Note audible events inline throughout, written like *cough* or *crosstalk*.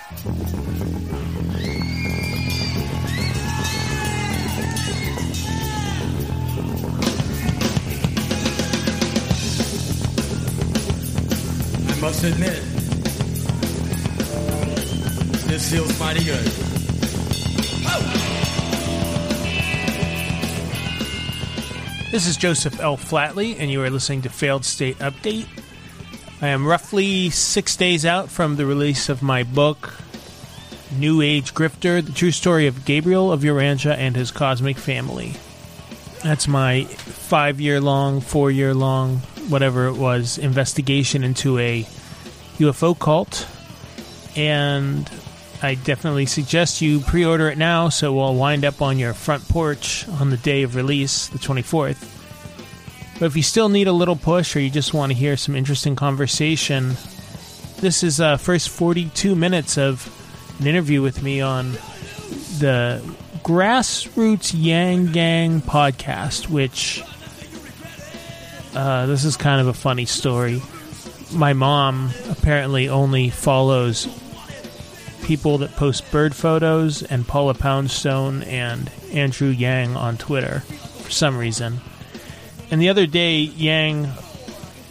I must admit, this feels mighty good. This is Joseph L. Flatley, and you are listening to Failed State Update. I am roughly six days out from the release of my book, New Age Grifter The True Story of Gabriel of Urantia and His Cosmic Family. That's my five year long, four year long, whatever it was, investigation into a UFO cult. And I definitely suggest you pre order it now so we'll wind up on your front porch on the day of release, the 24th. But if you still need a little push or you just want to hear some interesting conversation, this is uh, first 42 minutes of an interview with me on the Grassroots Yang Gang podcast, which uh, this is kind of a funny story. My mom apparently only follows people that post bird photos and Paula Poundstone and Andrew Yang on Twitter for some reason. And the other day, Yang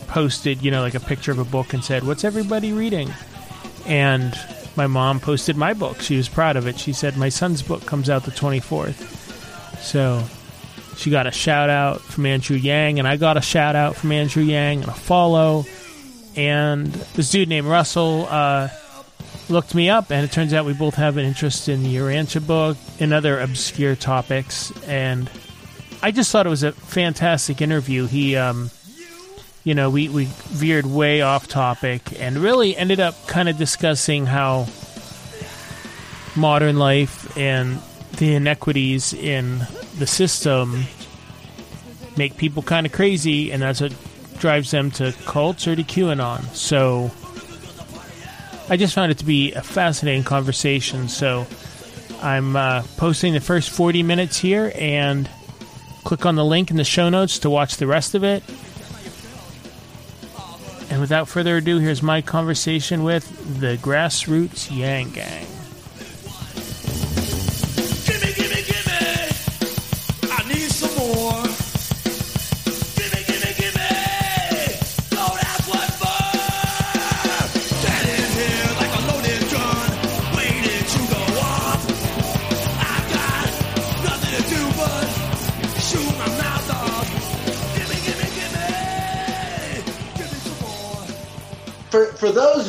posted, you know, like a picture of a book and said, What's everybody reading? And my mom posted my book. She was proud of it. She said, My son's book comes out the 24th. So she got a shout out from Andrew Yang, and I got a shout out from Andrew Yang and a follow. And this dude named Russell uh, looked me up, and it turns out we both have an interest in the Urantia book and other obscure topics. And I just thought it was a fantastic interview. He, um, you know, we, we veered way off topic and really ended up kind of discussing how modern life and the inequities in the system make people kind of crazy, and that's what drives them to cults or to QAnon. So I just found it to be a fascinating conversation. So I'm uh, posting the first 40 minutes here and click on the link in the show notes to watch the rest of it. And without further ado, here's my conversation with the Grassroots Yang Gang.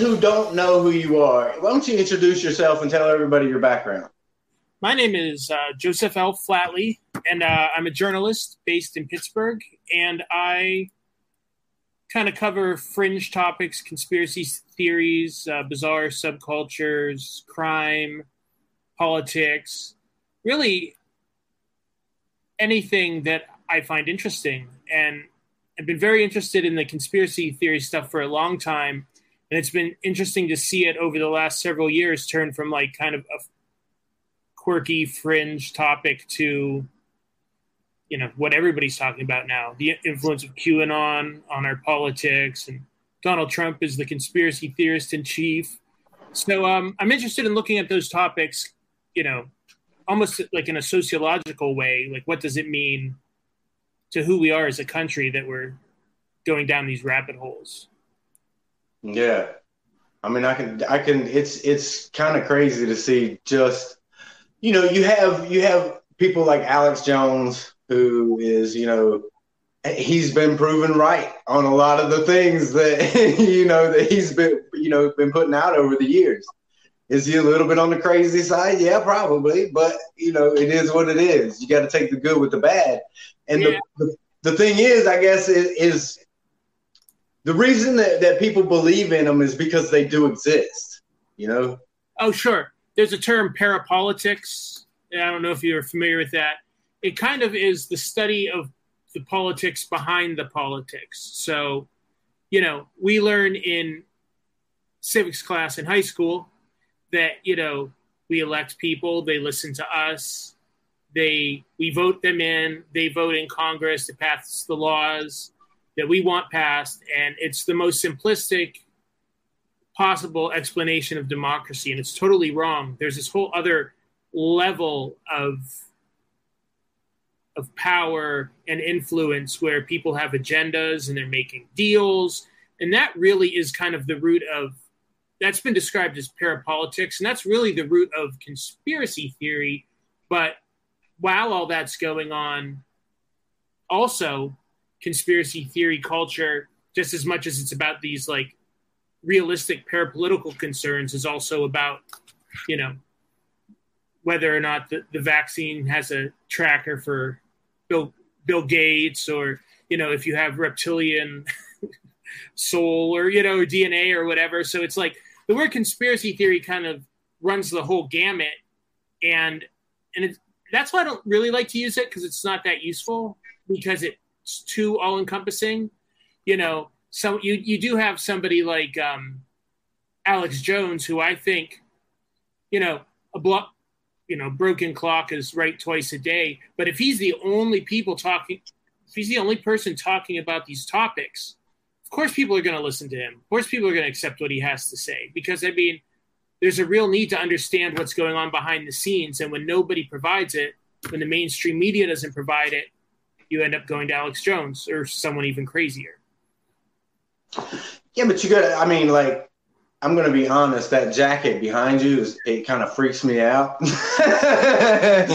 Who don't know who you are, why don't you introduce yourself and tell everybody your background? My name is uh, Joseph L. Flatley, and uh, I'm a journalist based in Pittsburgh, and I kind of cover fringe topics, conspiracy theories, uh, bizarre subcultures, crime, politics, really anything that I find interesting. And I've been very interested in the conspiracy theory stuff for a long time. And it's been interesting to see it over the last several years turn from like kind of a quirky fringe topic to you know what everybody's talking about now. The influence of qanon on our politics and donald trump is the conspiracy theorist in chief. So um, i'm interested in looking at those topics you know almost like in a sociological way. Like what does it mean to who we are as a country that we're going down these rabbit holes Yeah. I mean, I can, I can, it's, it's kind of crazy to see just, you know, you have, you have people like Alex Jones, who is, you know, he's been proven right on a lot of the things that, *laughs* you know, that he's been, you know, been putting out over the years. Is he a little bit on the crazy side? Yeah, probably. But, you know, it is what it is. You got to take the good with the bad. And Yeah. the, the, the thing is, I guess, is, is the reason that, that people believe in them is because they do exist, you know? Oh, sure. There's a term parapolitics. I don't know if you're familiar with that. It kind of is the study of the politics behind the politics. So, you know, we learn in civics class in high school that, you know, we elect people, they listen to us, they we vote them in, they vote in Congress to pass the laws that we want passed, and it's the most simplistic possible explanation of democracy, and it's totally wrong. There's this whole other level of of power and influence where people have agendas and they're making deals and that really is kind of the root of that's been described as parapolitics and that's really the root of conspiracy theory but while all that's going on also conspiracy theory culture just as much as it's about these like realistic parapolitical concerns is also about you know whether or not the, the vaccine has a tracker for Bill Bill Gates or you know if you have reptilian *laughs* soul or you know DNA or whatever. So it's like the word conspiracy theory kind of runs the whole gamut, and and it's, that's why I don't really like to use it because it's not that useful because too all encompassing. You know, so you you do have somebody like um, Alex Jones who I think, you know, a block you know, broken clock is right twice a day. But if he's the only people talking, if he's the only person talking about these topics, of course people are going to listen to him. Of course people are going to accept what he has to say because I mean, there's a real need to understand what's going on behind the scenes, and when nobody provides it, when the mainstream media doesn't provide it, you end up going to Alex Jones or someone even crazier. Yeah, but you got. I mean, like I'm gonna be honest. That jacket behind you is it kind of freaks me out. *laughs* that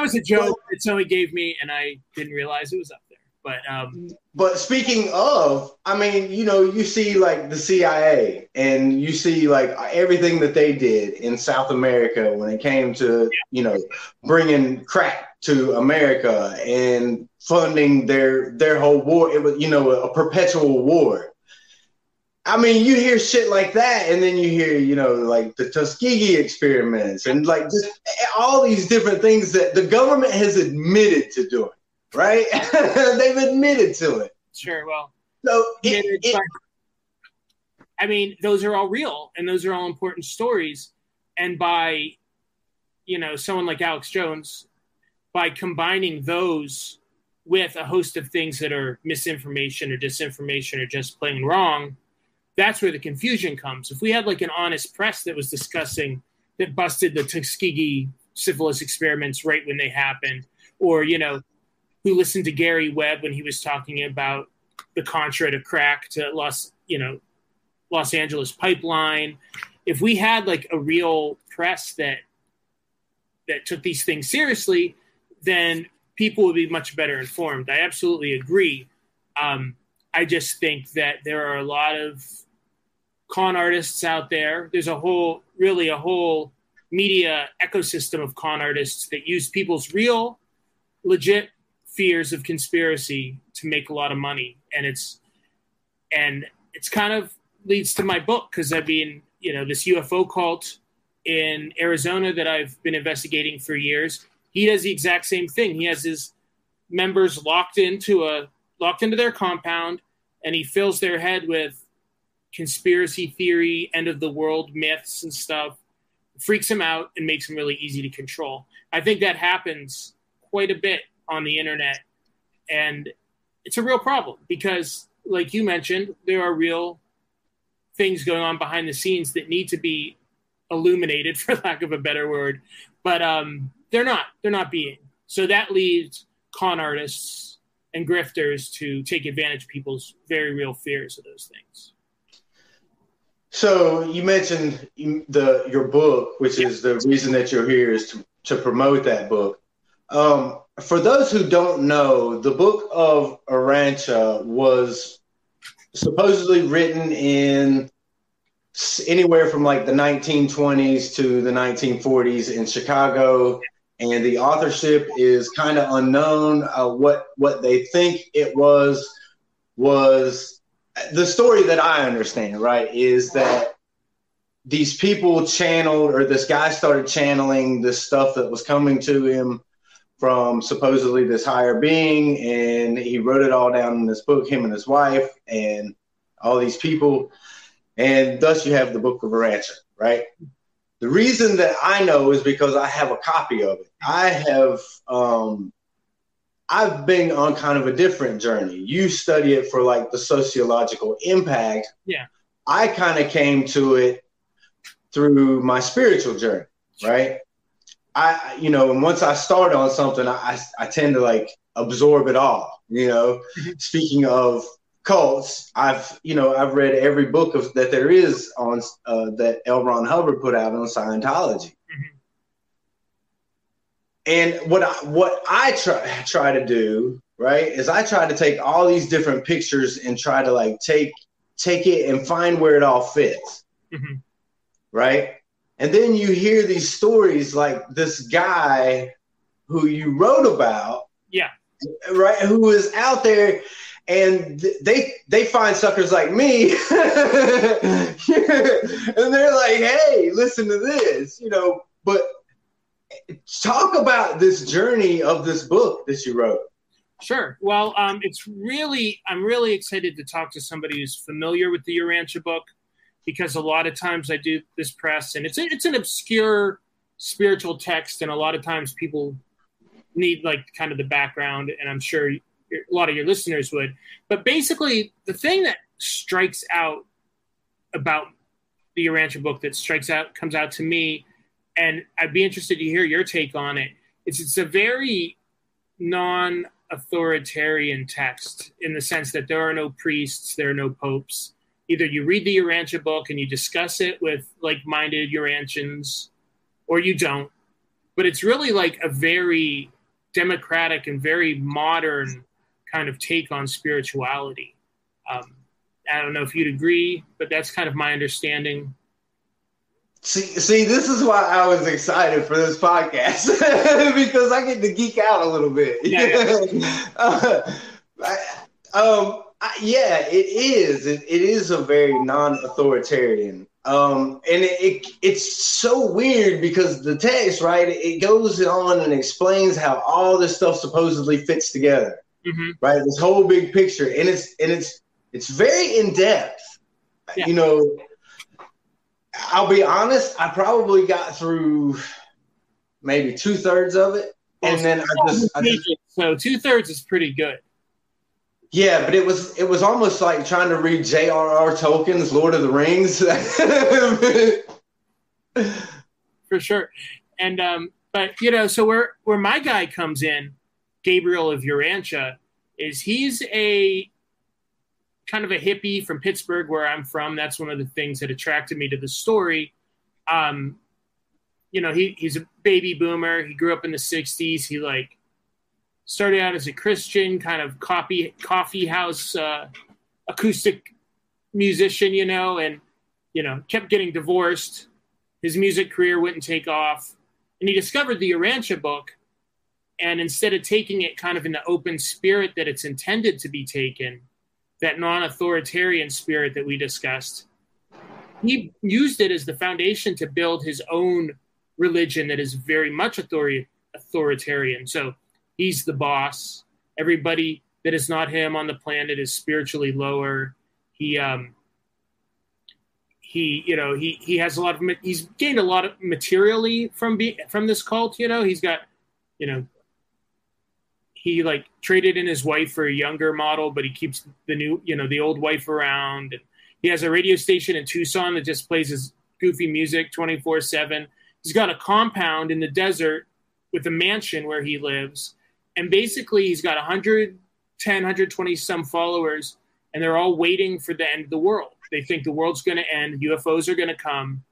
was a joke that somebody gave me, and I didn't realize it was up there. But um, but speaking of, I mean, you know, you see like the CIA, and you see like everything that they did in South America when it came to yeah. you know bringing crack to America and funding their their whole war. It was you know a perpetual war I mean, you hear shit like that, and then you hear, you know, like the Tuskegee experiments, and like just all these different things that the government has admitted to doing. Right? *laughs* They've admitted to it. Sure. Well, so it, it, I mean, those are all real, and those are all important stories. And by, you know, someone like Alex Jones, by combining those with a host of things that are misinformation or disinformation or just plain wrong that's where the confusion comes. If we had like an honest press that was discussing that busted the Tuskegee syphilis experiments right when they happened, or you know, who listened to Gary Webb when he was talking about the Contra to crack to Los, you know, Los Angeles pipeline. If we had like a real press that that took these things seriously, then people would be much better informed. I absolutely agree. Um, I just think that there are a lot of con artists out there. There's a whole, really, a whole media ecosystem of con artists that use people's real, legit fears of conspiracy to make a lot of money, and it's and it's kind of leads to my book because I mean, you know, this UFO cult in Arizona that I've been investigating for years. He does the exact same thing. He has his members locked into a locked into their compound, and he fills their head with conspiracy theory, end of the world myths and stuff, freaks him out and makes him really easy to control. I think that happens quite a bit on the internet. And it's a real problem because, like you mentioned, there are real things going on behind the scenes that need to be illuminated, *laughs* for lack of a better word. But um, they're not. They're not being. So that leads con artists and grifters to take advantage of people's very real fears of those things. So you mentioned the your book, which is the reason that you're here, is to, to promote that book. Um, for those who don't know, the book of Urantia was supposedly written in anywhere from like the 1920s to the 1940s in Chicago, and the authorship is kind of unknown. Uh, what what they think it was was the story that I understand, right, is that these people channeled, or this guy started channeling this stuff that was coming to him from supposedly this higher being, and he wrote it all down in this book. Him and his wife, and all these people, and thus you have the Book of Urantia, right? The reason that I know is because I have a copy of it. I have um, I've been on kind of a different journey. You study it for like the sociological impact. Yeah. I kind of came to it through my spiritual journey, right? I, you know, and once I start on something, I, I tend to like absorb it all, you know. Mm-hmm. Speaking of cults, I've, you know, I've read every book of that there is on uh, that L. Ron Hubbard put out on Scientology. And what I, what I try try to do, right, is I try to take all these different pictures and try to like take take it and find where it all fits, Mhm. right? And then you hear these stories like this guy who you wrote about, Yeah. right, who is out there and they they find suckers like me *laughs* and they're like hey listen to this you know but talk about this journey of this book that you wrote Sure. Well, um, it's really, I'm really excited to talk to somebody who's familiar with the Urantia book because a lot of times I do this press and it's a, it's an obscure spiritual text, and a lot of times people need like kind of the background, and I'm sure a lot of your listeners would. But basically, the thing that strikes out about the Urantia book that strikes out comes out to me, and I'd be interested to hear your take on it. It's it's a very non authoritarian text in the sense that there are no priests, there are no popes. Either you read the Urantia book and you discuss it with like minded Urantians, or you don't. But it's really like a very democratic and very modern kind of take on spirituality. Um, I don't know if you'd agree, but that's kind of my understanding. See see this is why i was excited for this podcast *laughs* because i get to geek out a little bit. Yeah, *laughs* uh, I- um I, yeah it is. It, it is a very non-authoritarian. Um and it, it it's so weird because the text right it goes on and explains how all this stuff supposedly fits together hmm right? This whole big picture. And it's and it's it's very in depth Yeah. you know i'll be honest i probably got through maybe two-thirds of it and then i just, I just so two thirds is pretty good. yeah but it was it was almost like trying to read j.r.r tolkien's lord of the rings *laughs* for sure. And um, but you know, so where where my guy comes in, Gabriel of Urantia, is he's a kind of a hippie from Pittsburgh, where I'm from. That's one of the things that attracted me to the story. Um, you know, he he's a baby boomer. He grew up in the '60s. He like started out as a Christian, kind of coffee coffee house uh, acoustic musician, you know, and you know kept getting divorced his music career wouldn't take off. And he discovered the Urantia book. And instead of taking it kind of in the open spirit that it's intended to be taken, that non authoritarian spirit that we discussed, he used it as the foundation to build his own religion that is very much authori- authoritarian. So he's the boss. Everybody that is not him on the planet is spiritually lower. He, um, he you know he he has a lot of he's gained a lot of materially from be, from this cult you know he's got you know he like traded in his wife for a younger model but he keeps the new you know the old wife around. And he has a radio station in Tucson that just plays his goofy music 24/7 he's got a compound in the desert with a mansion where he lives. And basically he's got 110 120 some followers and they're all waiting for the end of the world. They think the world's going to end ufos are going to come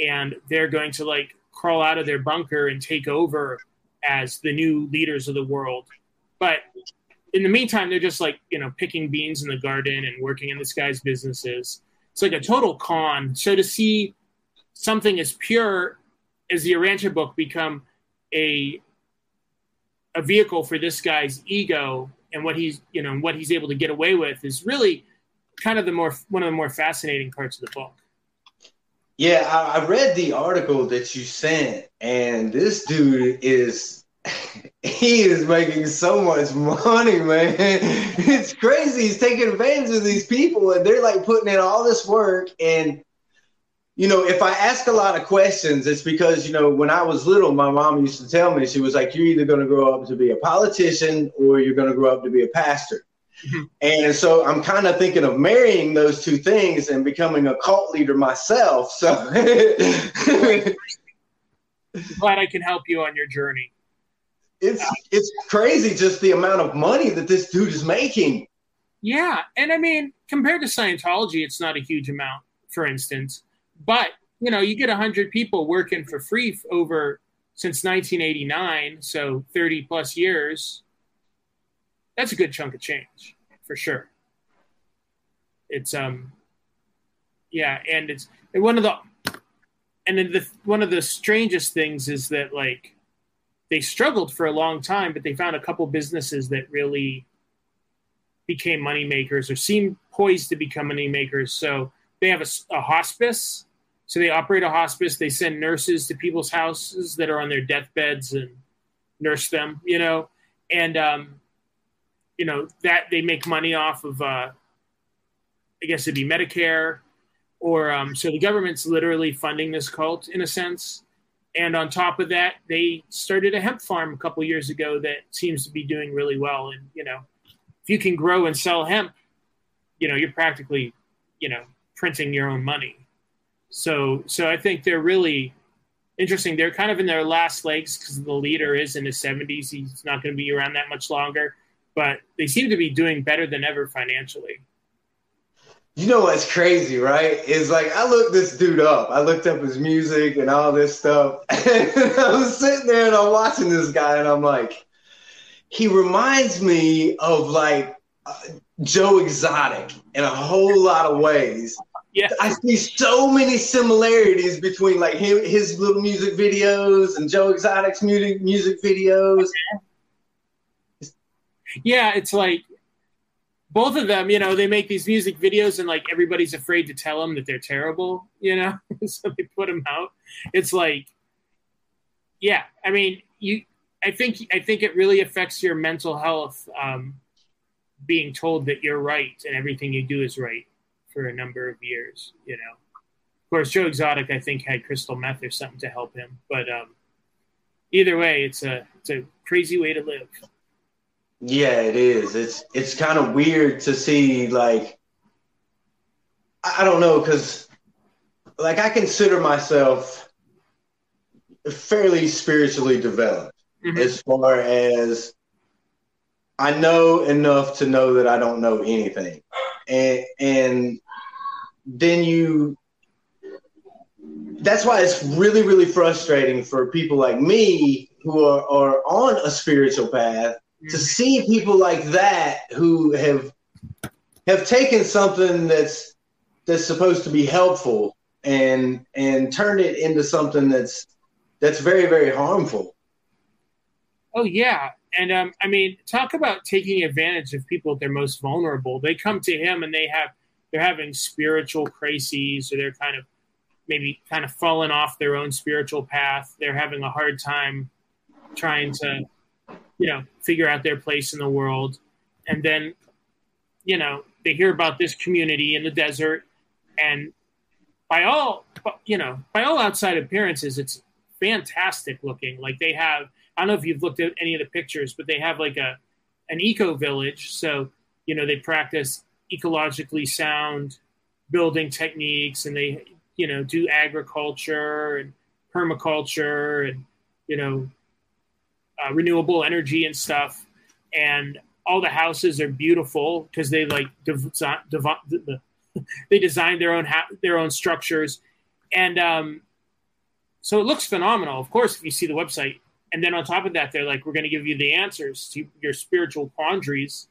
and they're going to like crawl out of their bunker and take over as the new leaders of the world. But in the meantime they're just like you know picking beans in the garden and working in this guy's businesses. It's like a total con. So to see something as pure as the Urantia book become a a vehicle for this guy's ego and what he's you know what he's able to get away with is really kind of the more one of the more fascinating parts of the book. Yeah, I, I read the article that you sent, and this dude is *laughs* he is making so much money, man. *laughs* It's crazy. He's taking advantage of these people, and they're like putting in all this work. And you know, if I ask a lot of questions, it's because you know, when I was little, my mom used to tell me she was like, "You're either going to grow up to be a politician or you're going to grow up to be a pastor." Mm-hmm. And so I'm kind of thinking of marrying those two things and becoming a cult leader myself. So *laughs* Glad I can help you on your journey. it's it's crazy just the amount of money that this dude is making. Yeah, and I mean, compared to Scientology, it's not a huge amount, for instance. But you know, you get hundred people working for free over since 1989, so 30 plus years. That's a good chunk of change, for sure. It's um, yeah, and it's one of the and then the one of the strangest things is that like they struggled for a long time, but they found a couple businesses that really became money makers or seemed poised to become money makers. So they have a hospice. So they operate a hospice. They send nurses to people's houses that are on their deathbeds and nurse them, you know, and um, you know that they make money off of. Uh, I guess it'd be Medicare, or um, so the government's literally funding this cult in a sense. And on top of that, they started a hemp farm a couple years ago that seems to be doing really well. And you know, if you can grow and sell hemp, you know, you're practically, you know, printing your own money. So, so I think they're really interesting. They're kind of in their last legs because the leader is in his 70s. He's not going to be around that much longer, but they seem to be doing better than ever financially. You know what's crazy, right? Is like I looked this dude up. I looked up his music and all this stuff. *laughs* And I was sitting there and I'm watching this guy and I'm like, he reminds me of like uh, Joe Exotic in a whole lot of ways. Yeah. I see so many similarities between like him, his little music videos and Joe Exotic's music music videos. Yeah, it's like both of them, you know, they make these music videos and like everybody's afraid to tell them that they're terrible, you know, *laughs* so they put them out. It's like, yeah, I mean, you, I think, I think it really affects your mental health, um, being told that you're right and everything you do is right for a number of years, you know. Of course, Joe Exotic, I think, had crystal meth or something to help him, but um, either way, it's a it's a crazy way to live. Yeah, it is. It's it's kind of weird to see like I don't know because like I consider myself fairly spiritually developed Mhm. as far as I know enough to know that I don't know anything. And and then you that's why it's really, really frustrating for people like me who are, are on a spiritual path to see people like that who have have taken something that's that's supposed to be helpful and and turned it into something that's that's very very harmful Oh yeah, and um, I mean, talk about taking advantage of people at their most vulnerable. They come to him and they have they're having spiritual crises, or they're kind of maybe kind of falling off their own spiritual path. They're having a hard time trying to, you know, figure out their place in the world, and then, you know, they hear about this community in the desert, and by all, you know, by all outside appearances, it's fantastic looking. Like they have I don't know if you've looked at any of the pictures, but they have like a an eco village. So you know they practice ecologically sound building techniques, and they you know do agriculture and permaculture and you know uh, renewable energy and stuff. And all the houses are beautiful because they like design, *laughs* they design their own ha- their own structures, and um, so it looks phenomenal. Of course, if you see the website, and then on top of that, they're like, we're going to give you the answers to your spiritual quandaries.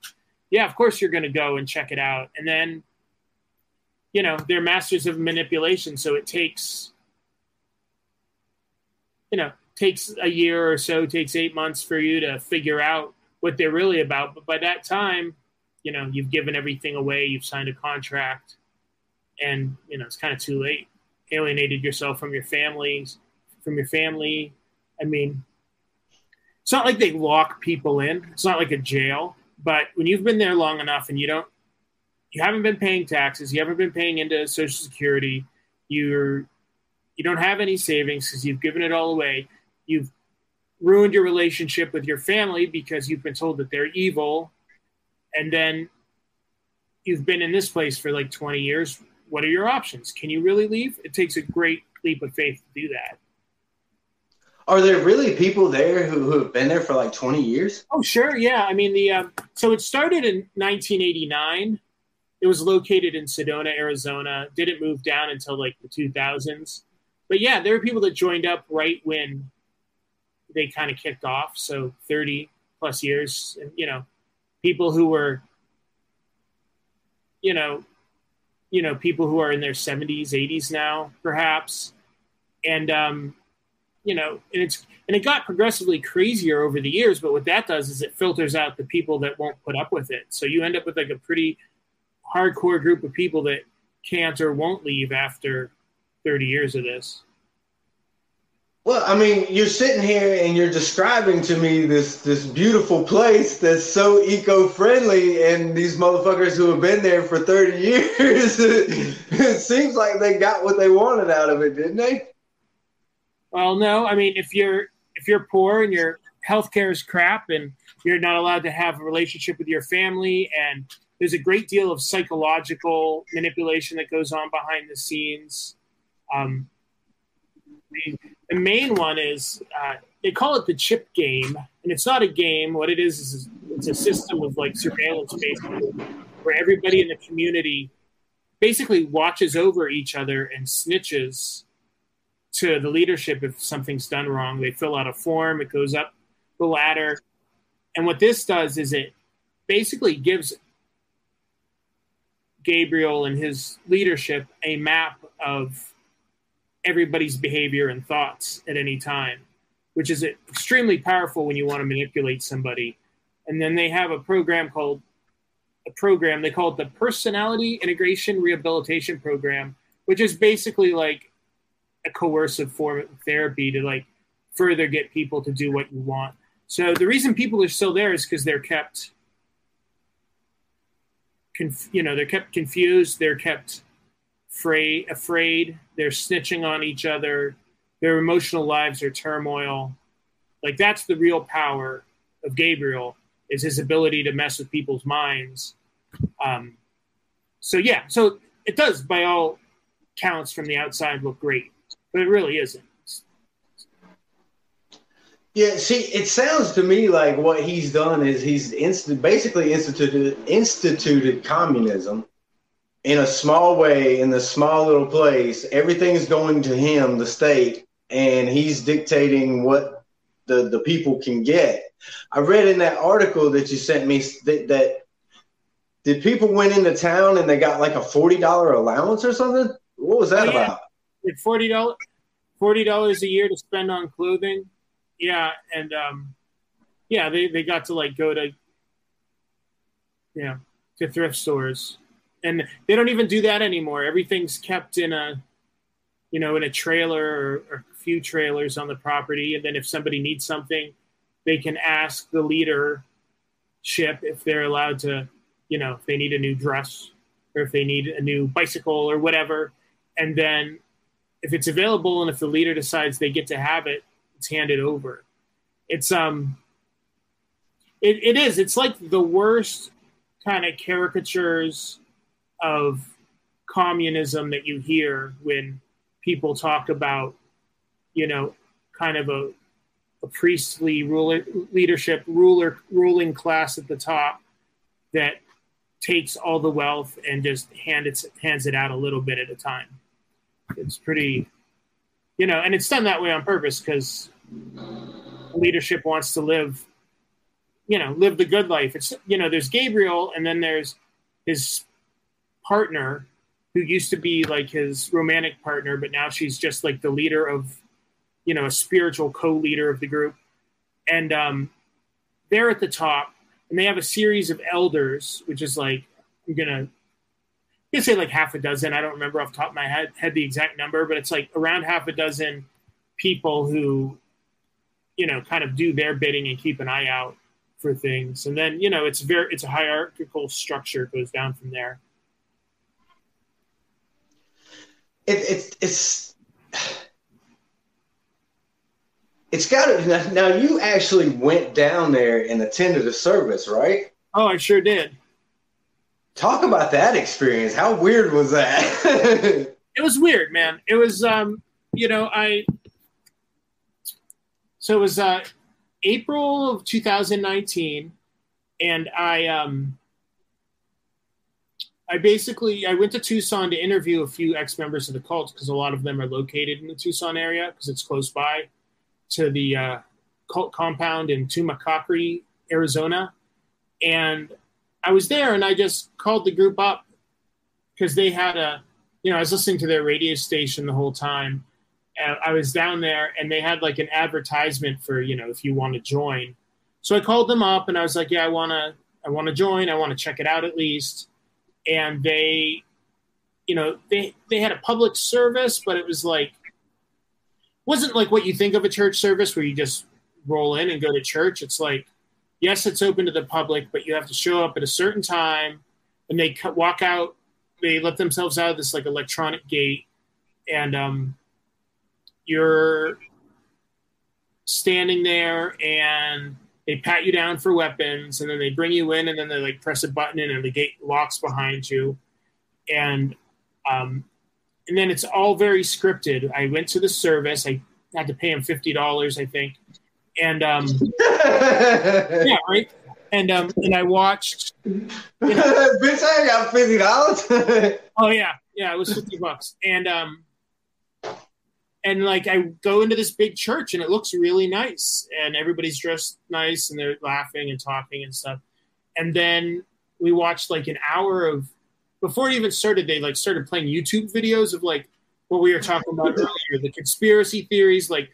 Yeah, of course you're going to go and check it out. And then, you know, they're masters of manipulation. So it takes, you know, takes a year or so, takes eight months for you to figure out what they're really about. But by that time, you know, you've given everything away, you've signed a contract, and, you know, it's kind of too late. alienated yourself from your families, from your family. I mean, it's not like they lock people in. It's not like a jail. But when you've been there long enough and you don't, you haven't been paying taxes, you haven't been paying into Social Security, you're, you don't have any savings because you've given it all away. You've ruined your relationship with your family because you've been told that they're evil, and then you've been in this place for like 20 years. What are your options? Can you really leave? It takes a great leap of faith to do that. Are there really people there who, who have been there for like 20 years? Oh, sure. Yeah. I mean, the um, so it started in 1989. It was located in Sedona, Arizona. Didn't move down until like the 2000s. But yeah, there were people that joined up right when they kind of kicked off. So 30 plus years. And, you know, people who were, you know, you know, people who are in their 70s, 80s now, perhaps. And, um, you know, and it's and it got progressively crazier over the years. But what that does is it filters out the people that won't put up with it. So you end up with like a pretty hardcore group of people that can't or won't leave after 30 years of this. Well, I mean, you're sitting here and you're describing to me this this beautiful place that's so eco-friendly, and these motherfuckers who have been there for 30 years, *laughs* it seems like they got what they wanted out of it, didn't they? Well, no. I mean, if you're if you're poor and your healthcare is crap and you're not allowed to have a relationship with your family and there's a great deal of psychological manipulation that goes on behind the scenes. Um, the, main one is uh, they call it the chip game, and it's not a game. What it is is it's a system of like surveillance, basically, where everybody in the community basically watches over each other and snitches to the leadership if something's done wrong. They fill out a form, it goes up the ladder. And what this does is it basically gives Gabriel and his leadership a map of everybody's behavior and thoughts at any time, which is extremely powerful when you want to manipulate somebody. And then they have a program called a program they call it the Personality Integration Rehabilitation Program, which is basically like a coercive form of therapy to like further get people to do what you want. So the reason people are still there is because they're kept, conf- you know, they're kept confused, they're kept afraid, afraid, they're snitching on each other, their emotional lives are turmoil. Like that's the real power of Gabriel is his ability to mess with people's minds. Um, so yeah, so it does by all counts from the outside look great but it really isn't. Yeah, see, it sounds to me like what he's done is he's basically instituted instituted communism in a small way in the small little place. Everything's going to him, the state, and he's dictating what the the people can get. I read in that article that you sent me that, that did people went into town and they got like a forty dollar allowance or something? What was that yeah. about? forty dollars forty dollars a year to spend on clothing. Yeah, and um, yeah, they, they got to like go to yeah to thrift stores, and they don't even do that anymore. Everything's kept in a you know in a trailer or, or a few trailers on the property, and then if somebody needs something, they can ask the leadership if they're allowed to, you know, if they need a new dress or if they need a new bicycle or whatever, and then if it's available and if the leader decides they get to have it, it's handed over. It's um it, it is. It's like the worst kind of caricatures of communism that you hear when people talk about, you know, kind of a, a priestly ruler, leadership, ruler, ruling class at the top that takes all the wealth and just hand it, hands it out a little bit at a time it's pretty, you know, and it's done that way on purpose because leadership wants to live, you know, live the good life. It's you know, there's Gabriel, and then there's his partner who used to be like his romantic partner, but now she's just like the leader of, you know, a spiritual co-leader of the group, and um, they're at the top, and they have a series of elders, which is like I'm gonna gonna say like half a dozen. I don't remember off top of my head, head the exact number, but it's like around half a dozen people who, you know, kind of do their bidding and keep an eye out for things. And then, you know, it's very it's a hierarchical structure goes down from there. It, it's it's it's got to now. You actually went down there and attended a service, right? Oh, I sure did. Talk about that experience. How weird was that? *laughs* it was weird, man. It was, um, you know, I. So it was uh, April of 2019, and I, um, I basically I went to Tucson to interview a few ex members of the cult because a lot of them are located in the Tucson area because it's close by to the uh, cult compound in Tumacacori, Arizona, and I was there and I just called the group up because they had a, you know, I was listening to their radio station the whole time. And I was down there and they had like an advertisement for, you know, if you want to join. So I called them up and I was like, yeah, I want to, I want to join. I want to check it out at least. And they, you know, they, they had a public service, but it was like, wasn't like what you think of a church service where you just roll in and go to church. It's like, yes, it's open to the public, but you have to show up at a certain time, and they walk out. They let themselves out of this like electronic gate, and um, you're standing there, and they pat you down for weapons, and then they bring you in, and then they like press a button, and the gate locks behind you, and um, and then it's all very scripted. I went to the service. I had to pay him fifty dollars, I think, and um, *laughs* yeah, right. And um, and I watched. You *laughs* know, Bitch, I got fifty dollars. *laughs* oh yeah, yeah, it was fifty bucks, and um, and like I go into this big church, and it looks really nice, and everybody's dressed nice, and they're laughing and talking and stuff, and then we watched like an hour of before it even started. They like started playing YouTube videos of like what we were talking about *laughs* earlier, the conspiracy theories, like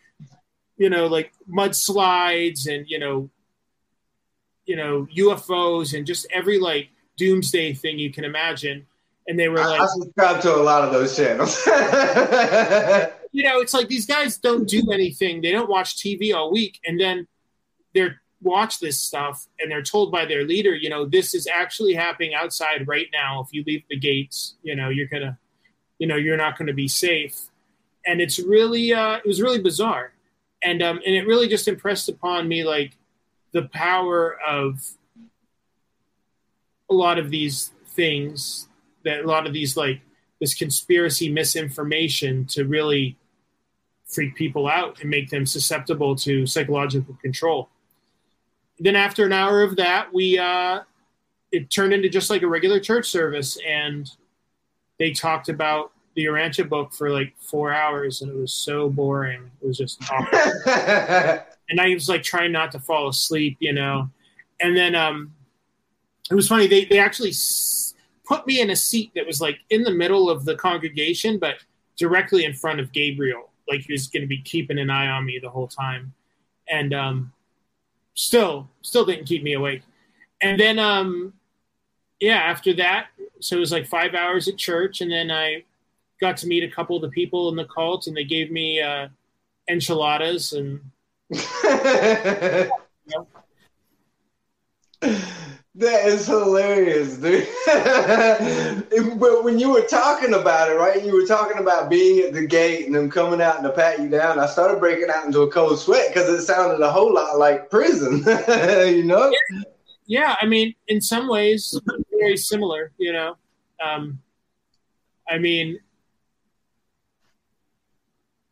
you know, like mudslides and you know, you know, UFOs and just every like doomsday thing you can imagine. And they were like, I subscribe to a lot of those channels. *laughs* you know, it's like these guys don't do anything. They don't watch TV all week, and then they're watch this stuff and they're told by their leader, you know, this is actually happening outside right now. If you leave the gates, you know, you're gonna, you know, you're not gonna be safe. And it's really, uh, it was really bizarre and um, and it really just impressed upon me like the power of a lot of these things that a lot of these like this conspiracy misinformation to really freak people out and make them susceptible to psychological control. Then after an hour of that, we uh, it turned into just like a regular church service, and they talked about the Urantia book for like four hours, and it was so boring. It was just awful. *laughs* and I was like trying not to fall asleep, you know. And then um, it was funny. They they actually s- put me in a seat that was like in the middle of the congregation, but directly in front of Gabriel. Like he was going to be keeping an eye on me the whole time, and um, still still didn't keep me awake. And then um, yeah, after that, so it was like five hours at church, and then I got to meet a couple of the people in the cult, and they gave me uh, enchiladas and. *laughs* That is hilarious, dude. *laughs* but when you were talking about it, right? You were talking about being at the gate and them coming out and to pat you down. I started breaking out into a cold sweat because it sounded a whole lot like prison, *laughs* you know? Yeah, I mean, in some ways, very similar. You know, um, I mean,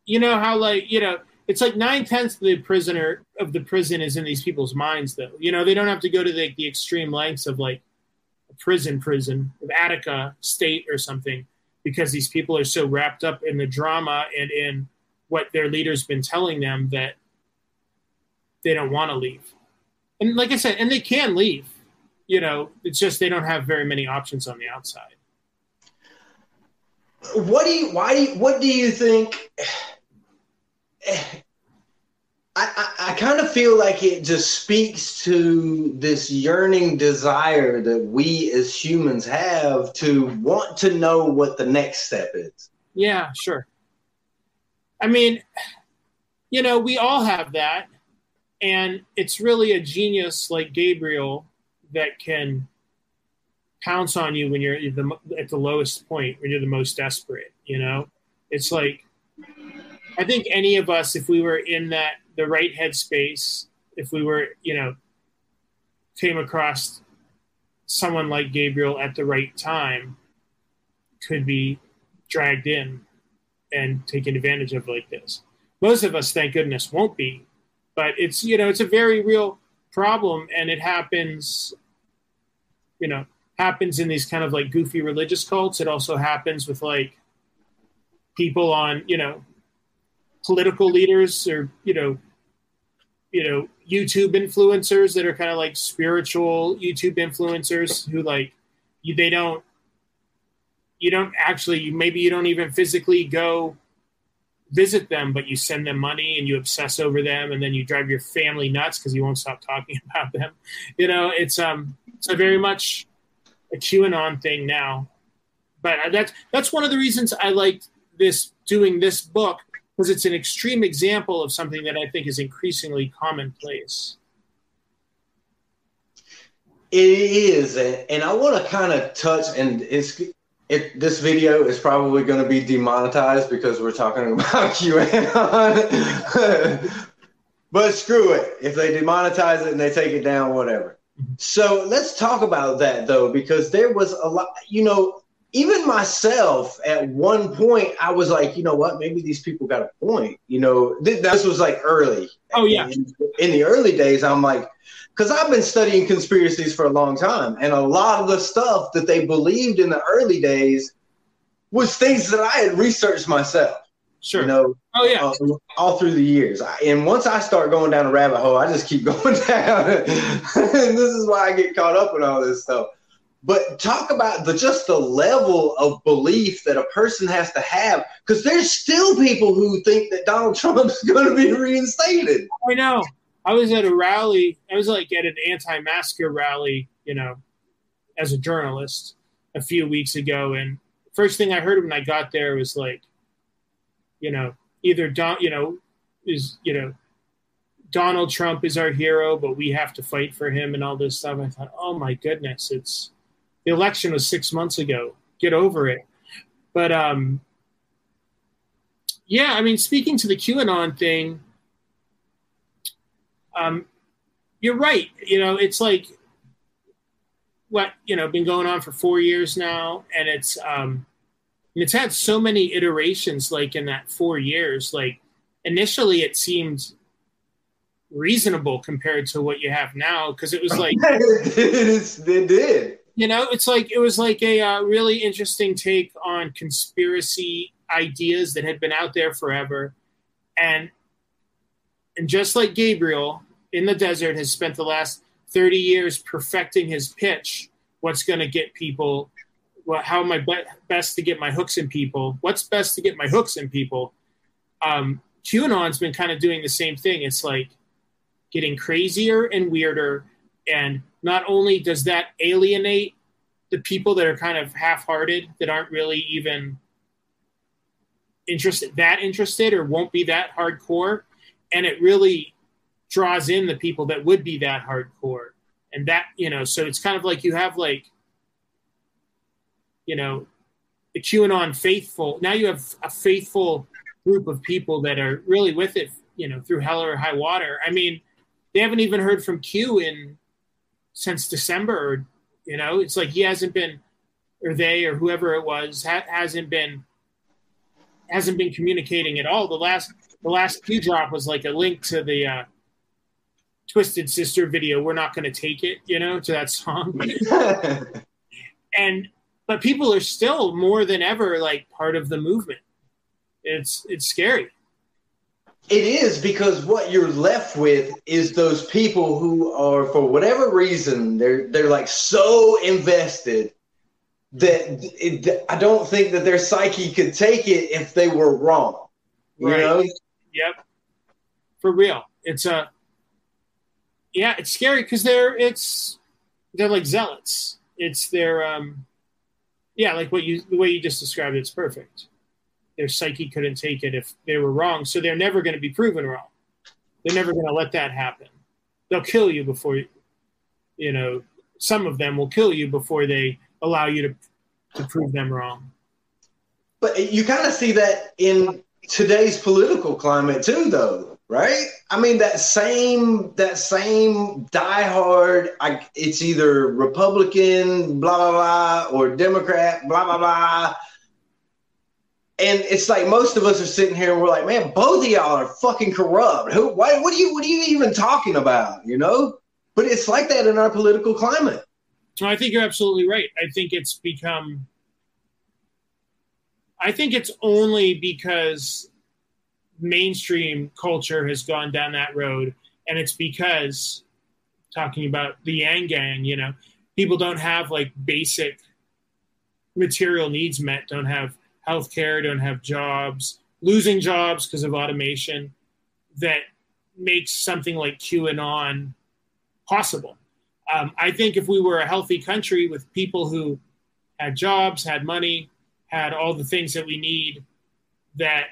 you know how like you know it's like nine tenths of the prisoner of the prison is in these people's minds though. You know they don't have to go to the, the extreme lengths of like a prison prison of attica state or something because these people are so wrapped up in the drama and in what their leader's been telling them that they don't want to leave. And like i said and they can leave. You know it's just they don't have very many options on the outside. What do you why do you what do you think I, I, kind of feel like it just speaks to this yearning desire that we as humans have to want to know what the next step is. Yeah, sure. I mean, you know, we all have that. And it's really a genius like Gabriel that can pounce on you when you're at the, at the lowest point, when you're the most desperate. You know, it's like, I think any of us, if we were in that, the right headspace, if we were, you know, came across someone like Gabriel at the right time, could be dragged in and taken advantage of like this. Most of us, thank goodness, won't be, but it's you know it's a very real problem, and it happens, you know, happens in these kind of like goofy religious cults. It also happens with like people on you know political leaders or you know you know YouTube influencers that are kind of like spiritual YouTube influencers who like you they don't you don't actually maybe you don't even physically go visit them but you send them money and you obsess over them and then you drive your family nuts because you won't stop talking *laughs* about them. You know it's um it's a very much a qanon thing now. But that's that's one of the reasons i like this doing this book because it's an extreme example of something that i think is increasingly commonplace It is, and, and I want to kind of touch, and it's it. This video is probably going to be demonetized because we're talking *laughs* about QAnon. but screw it. If they demonetize it and they take it down, whatever. Mm-hmm. So let's talk about that though, because there was a lot. You know, even myself at one point, I was like, you know what? Maybe these people got a point. You know, th- this was like early. Oh, yeah. In, in the early days, I'm like, because I've been studying conspiracies for a long time, and a lot of the stuff that they believed in the early days was things that I had researched myself. sure You know, oh yeah uh, all through the years. I- And once I start going down a rabbit hole, I just keep *laughs* going down. *laughs* and this is why I get caught up in all this stuff. But talk about the just the level of belief that a person has to have, because there's still people who think that Donald Trump's *laughs* going to be reinstated. I know. I was at a rally. I was like at an anti-masker rally, you know, as a journalist a few weeks ago, and first thing I heard when I got there was like, you know, either Don, you know, is you know, Donald Trump is our hero, but we have to fight for him and all this stuff. I thought, oh my goodness, it's the election was six months ago. Get over it. But um, yeah, I mean, speaking to the QAnon thing um, you're right. You know, it's like what you know been going on for four years now, and it's um, it's had so many iterations. Like in that four years, like initially it seemed reasonable compared to what you have now because it was like *laughs* It's- they did. You know it's like it was like a uh, really interesting take on conspiracy ideas that had been out there forever. And and just like gabriel in the desert has spent the last 30 years perfecting his pitch what's going to get people well, how am i be- best to get my hooks in people? What's best to get my hooks in people? Um, qanon's been kind of doing the same thing. It's like getting crazier and weirder and not only does that alienate the people that are kind of half-hearted that aren't really even interested that interested or won't be that hardcore and it really draws in the people that would be that hardcore. And that you know so it's kind of like you have like you know the qanon faithful now you have a faithful group of people that are really with it you know through hell or high water. I mean they haven't even heard from q in since december or you know? It's like he hasn't been or they or whoever it was ha- hasn't been hasn't been communicating at all. The last the last q drop was like a link to the uh twisted sister video we're not going to take it you know to that song. *laughs* And but people are still more than ever like part of the movement. It's it's scary It is because what you're left with is those people who are, for whatever reason, they're they're like so invested that it, I don't think that their psyche could take it if they were wrong. You Right. know, Yep. For real. It's a yeah, it's scary because they're it's they're like zealots. It's their um, yeah, like what you the way you just described it, it's perfect. Their psyche couldn't take it if they were wrong, so they're never going to be proven wrong. They're never going to let that happen. They'll kill you before you, you know. Some of them will kill you before they allow you to to prove them wrong. But you kind of see that in today's political climate too, though, right? I mean, that same that same diehard. I, it's either Republican, blah blah blah, or Democrat, blah blah blah. And it's like most of us are sitting here and we're like, man, both of y'all are fucking corrupt. Who? Why? What are you? What are you even talking about? You know? But it's like that in our political climate. No, I think you're absolutely right. I think it's become. I think it's only because mainstream culture has gone down that road, and it's because talking about the Yang Gang, you know, people don't have like basic material needs met, don't have health care, don't have jobs, losing jobs because of automation that makes something like QAnon possible. Um, I think if we were a healthy country with people who had jobs, had money, had all the things that we need, that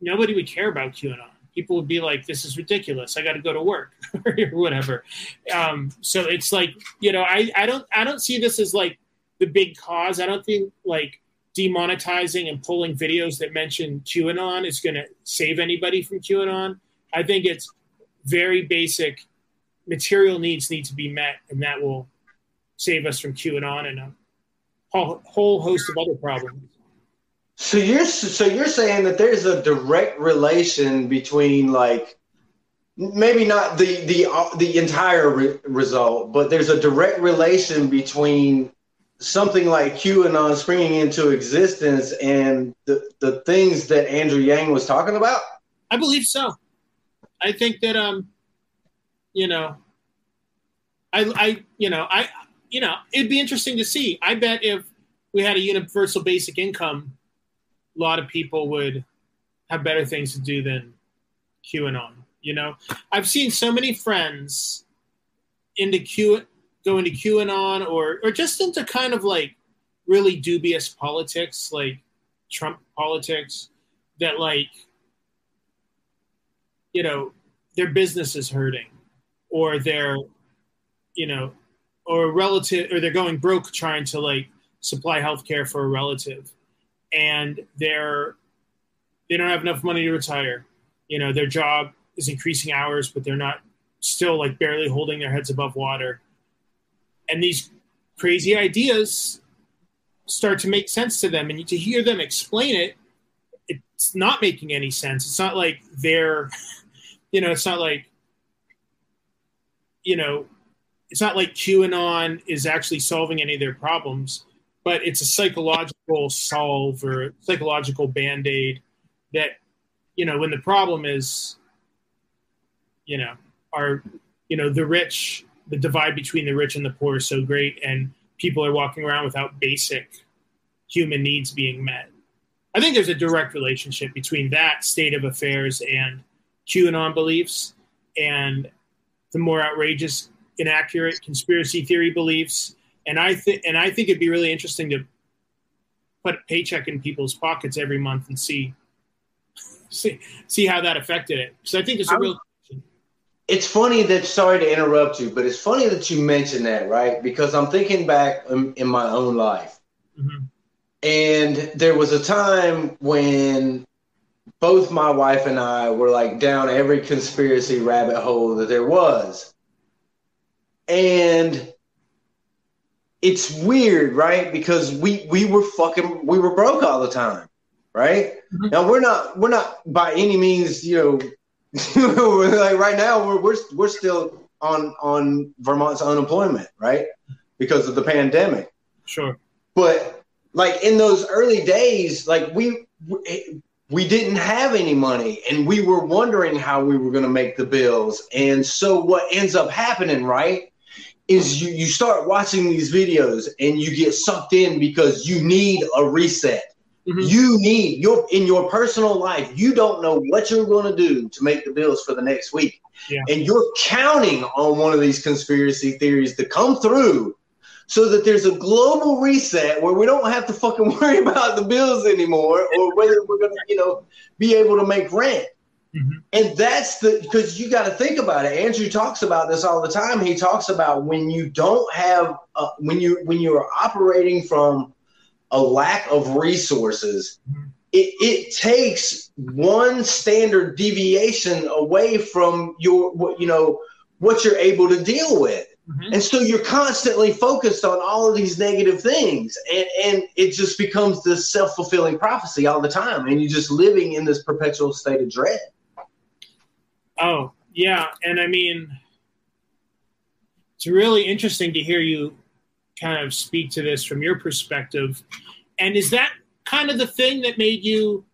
nobody would care about QAnon. People would be like, "This is ridiculous. I got to go to work *laughs* or whatever." Um, so it's like, you know, I, I don't I don't see this as like the big cause. I don't think like demonetizing and pulling videos that mention QAnon is going to save anybody from QAnon. I think it's very basic material needs need to be met, and that will save us from QAnon and a whole, host of other problems. So you're so you're saying that there's a direct relation between like maybe not the the the entire re- result, but there's a direct relation between something like QAnon springing into existence and the the things that Andrew Yang was talking about. I believe so. I think that um, you know, I I you know I you know it'd be interesting to see. I bet if we had a universal basic income, a lot of people would have better things to do than QAnon. You know, I've seen so many friends into Q go into QAnon or or just into kind of like really dubious politics, like Trump politics, that like you know their business is hurting, or they're you know, or relative, or they're going broke trying to like supply health care for a relative, and they're they don't have enough money to retire. You know, their job is increasing hours, but they're not still like barely holding their heads above water. And these crazy ideas start to make sense to them, and to hear them explain it, it's not making any sense. It's not like they're, you know, it's not like, you know, it's not like QAnon is actually solving any of their problems, but it's a psychological solve or psychological band aid that, you know, when the problem is, you know, are, you know, the rich, the divide between the rich and the poor is so great, and people are walking around without basic human needs being met. I think there's a direct relationship between that state of affairs and QAnon beliefs and the more outrageous inaccurate conspiracy theory beliefs. And I think and I think it'd be really interesting to put a paycheck in people's pockets every month and see *laughs* see see how that affected it. So I think it's a real it's funny that sorry to interrupt you, but it's funny that you mentioned that, right? Because I'm thinking back in, in my own life. Mhm. And there was a time when both my wife and I were like down every conspiracy rabbit hole that there was. And it's weird, right? Because we we were fucking we were broke all the time, right? Mhm. Now we're not we're not by any means, you know, *laughs* like right now we're we're we're still on on Vermont's unemployment, right? Because of the pandemic. sure. But like in those early days, like we we didn't have any money and we were wondering how we were going to make the bills. And so what ends up happening, right, is you you start watching these videos and you get sucked in because you need a reset. Mhm. You need your in your personal life. You don't know what you're going to do to make the bills for the next week, Yeah. and you're counting on one of these conspiracy theories to come through, so that there's a global reset where we don't have to fucking *laughs* worry about the bills anymore, or whether we're going to, you know, be able to make rent. Mhm. And that's the because you got to think about it. Andrew talks about this all the time. He talks about when you don't have uh, when you when you are operating from a lack of resources, Mhm. it, it takes one standard deviation away from your what you know what you're able to deal with. Mhm. And so you're constantly focused on all of these negative things. And, and it just becomes this self fulfilling prophecy all the time. And you're just living in this perpetual state of dread. Oh, yeah. And I mean, it's really interesting to hear you kind of speak to this from your perspective. And is that kind of the thing that made you?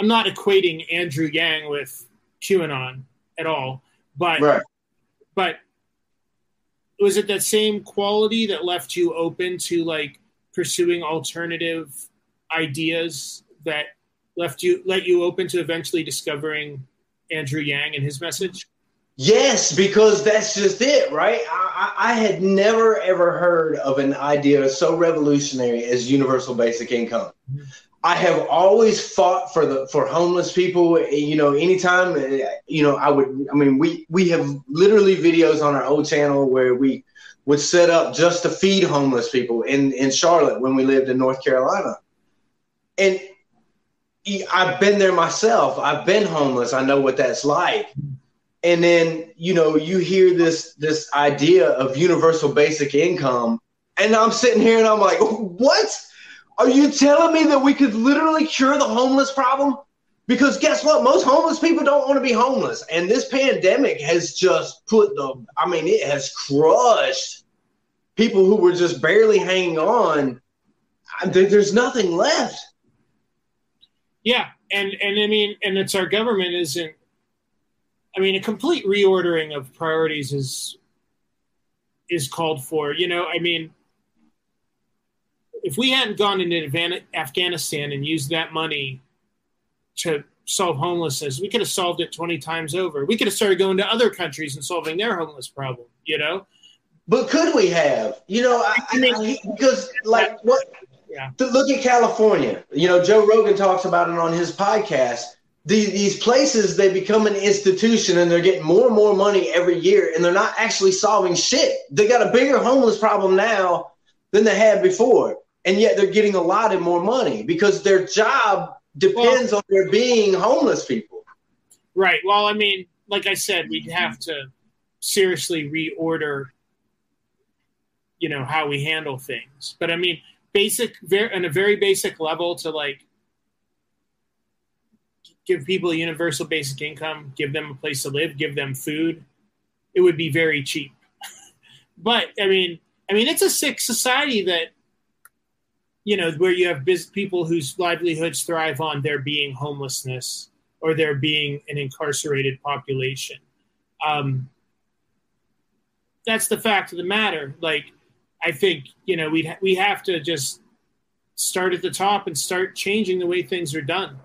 I'm not equating Andrew Yang with QAnon at all, but Right. but was it that same quality that left you open to like pursuing alternative ideas that left you let you open to eventually discovering Andrew Yang and his message? Yes, because that's just it, right? I, I had never ever heard of an idea so revolutionary as universal basic income. I have always fought for the for homeless people. You know, anytime uh, you know, I would. I mean, we we have literally videos on our old channel where we would set up just to feed homeless people in in Charlotte when we lived in North Carolina, and I've been there myself. I've been homeless. I know what that's like and then you know you hear this this idea of universal basic income. And i'm sitting here and i'm like what? Are you telling me that we could literally cure the homeless problem? Because guess what? Most homeless people don't want to be homeless. And this pandemic has just put the i mean it has crushed people who were just barely hanging on. There- there's nothing left. Yeah, and and I mean, and it's our government isn't. I mean, a complete reordering of priorities is is called for. You know, I mean, if we hadn't gone into Afghan- Afghanistan and used that money to solve homelessness, we could have solved it twenty times over. We could have started going to other countries and solving their homeless problem. You know, But could we have? You know, I, I- because like what? Yeah. Look at California. You know, Joe Rogan talks about it on his podcast. These, these places they become an institution and they're getting more and more money every year, and they're not actually solving shit. They got a bigger homeless problem now than they had before, and yet they're getting a lot of more money because their job depends on there being homeless people. Right. Well, I mean, like I said, we'd have to seriously reorder, you know, how we handle things. But I mean, basic, very, on a very basic level, to like give people a universal basic income, give them a place to live, give them food, it would be very cheap. *laughs* but I mean, I mean, it's a sick society that you know where you have biz- people whose livelihoods thrive on there being homelessness or there being an incarcerated population. Um, that's the fact of the matter. Like, I think you know we ha- we have to just start at the top and start changing the way things are done.